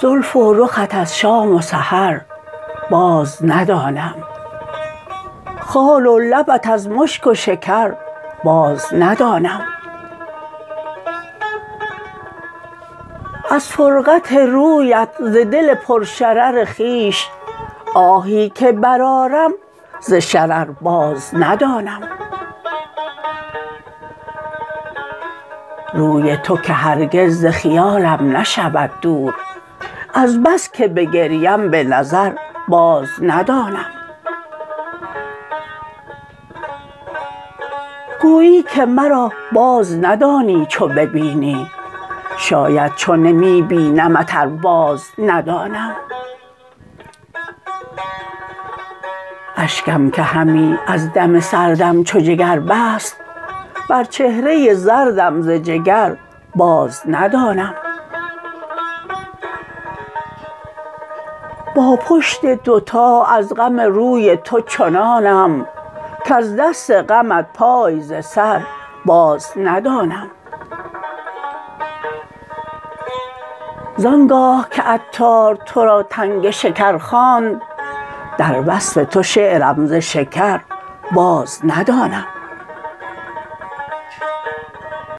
زلف و رخت از شام و سحر باز ندانم. خال و لبت از مشک و شکر باز ندانم. از فرقت رویت ز دل پر شرر خویش آهی که برآرم ز شرر باز ندانم. روی تو که هرگز ز خیالم نشود دور از بس که بگریم به نظر باز ندانم. گویی که مرا باز ندانی چو ببینی شاید چو نمی بینمت ار باز ندانم. اشکم که همی از دم سردم چو جگر بست بر چهره زردم ز جگر باز ندانم. با پشت دوتا از غم روی تو چنانم کز دست غمت پای ز سر باز ندانم. زانگاه که عطار تو را تنگ شکر خواند در وصف تو شعرم ز شکر باز ندانم.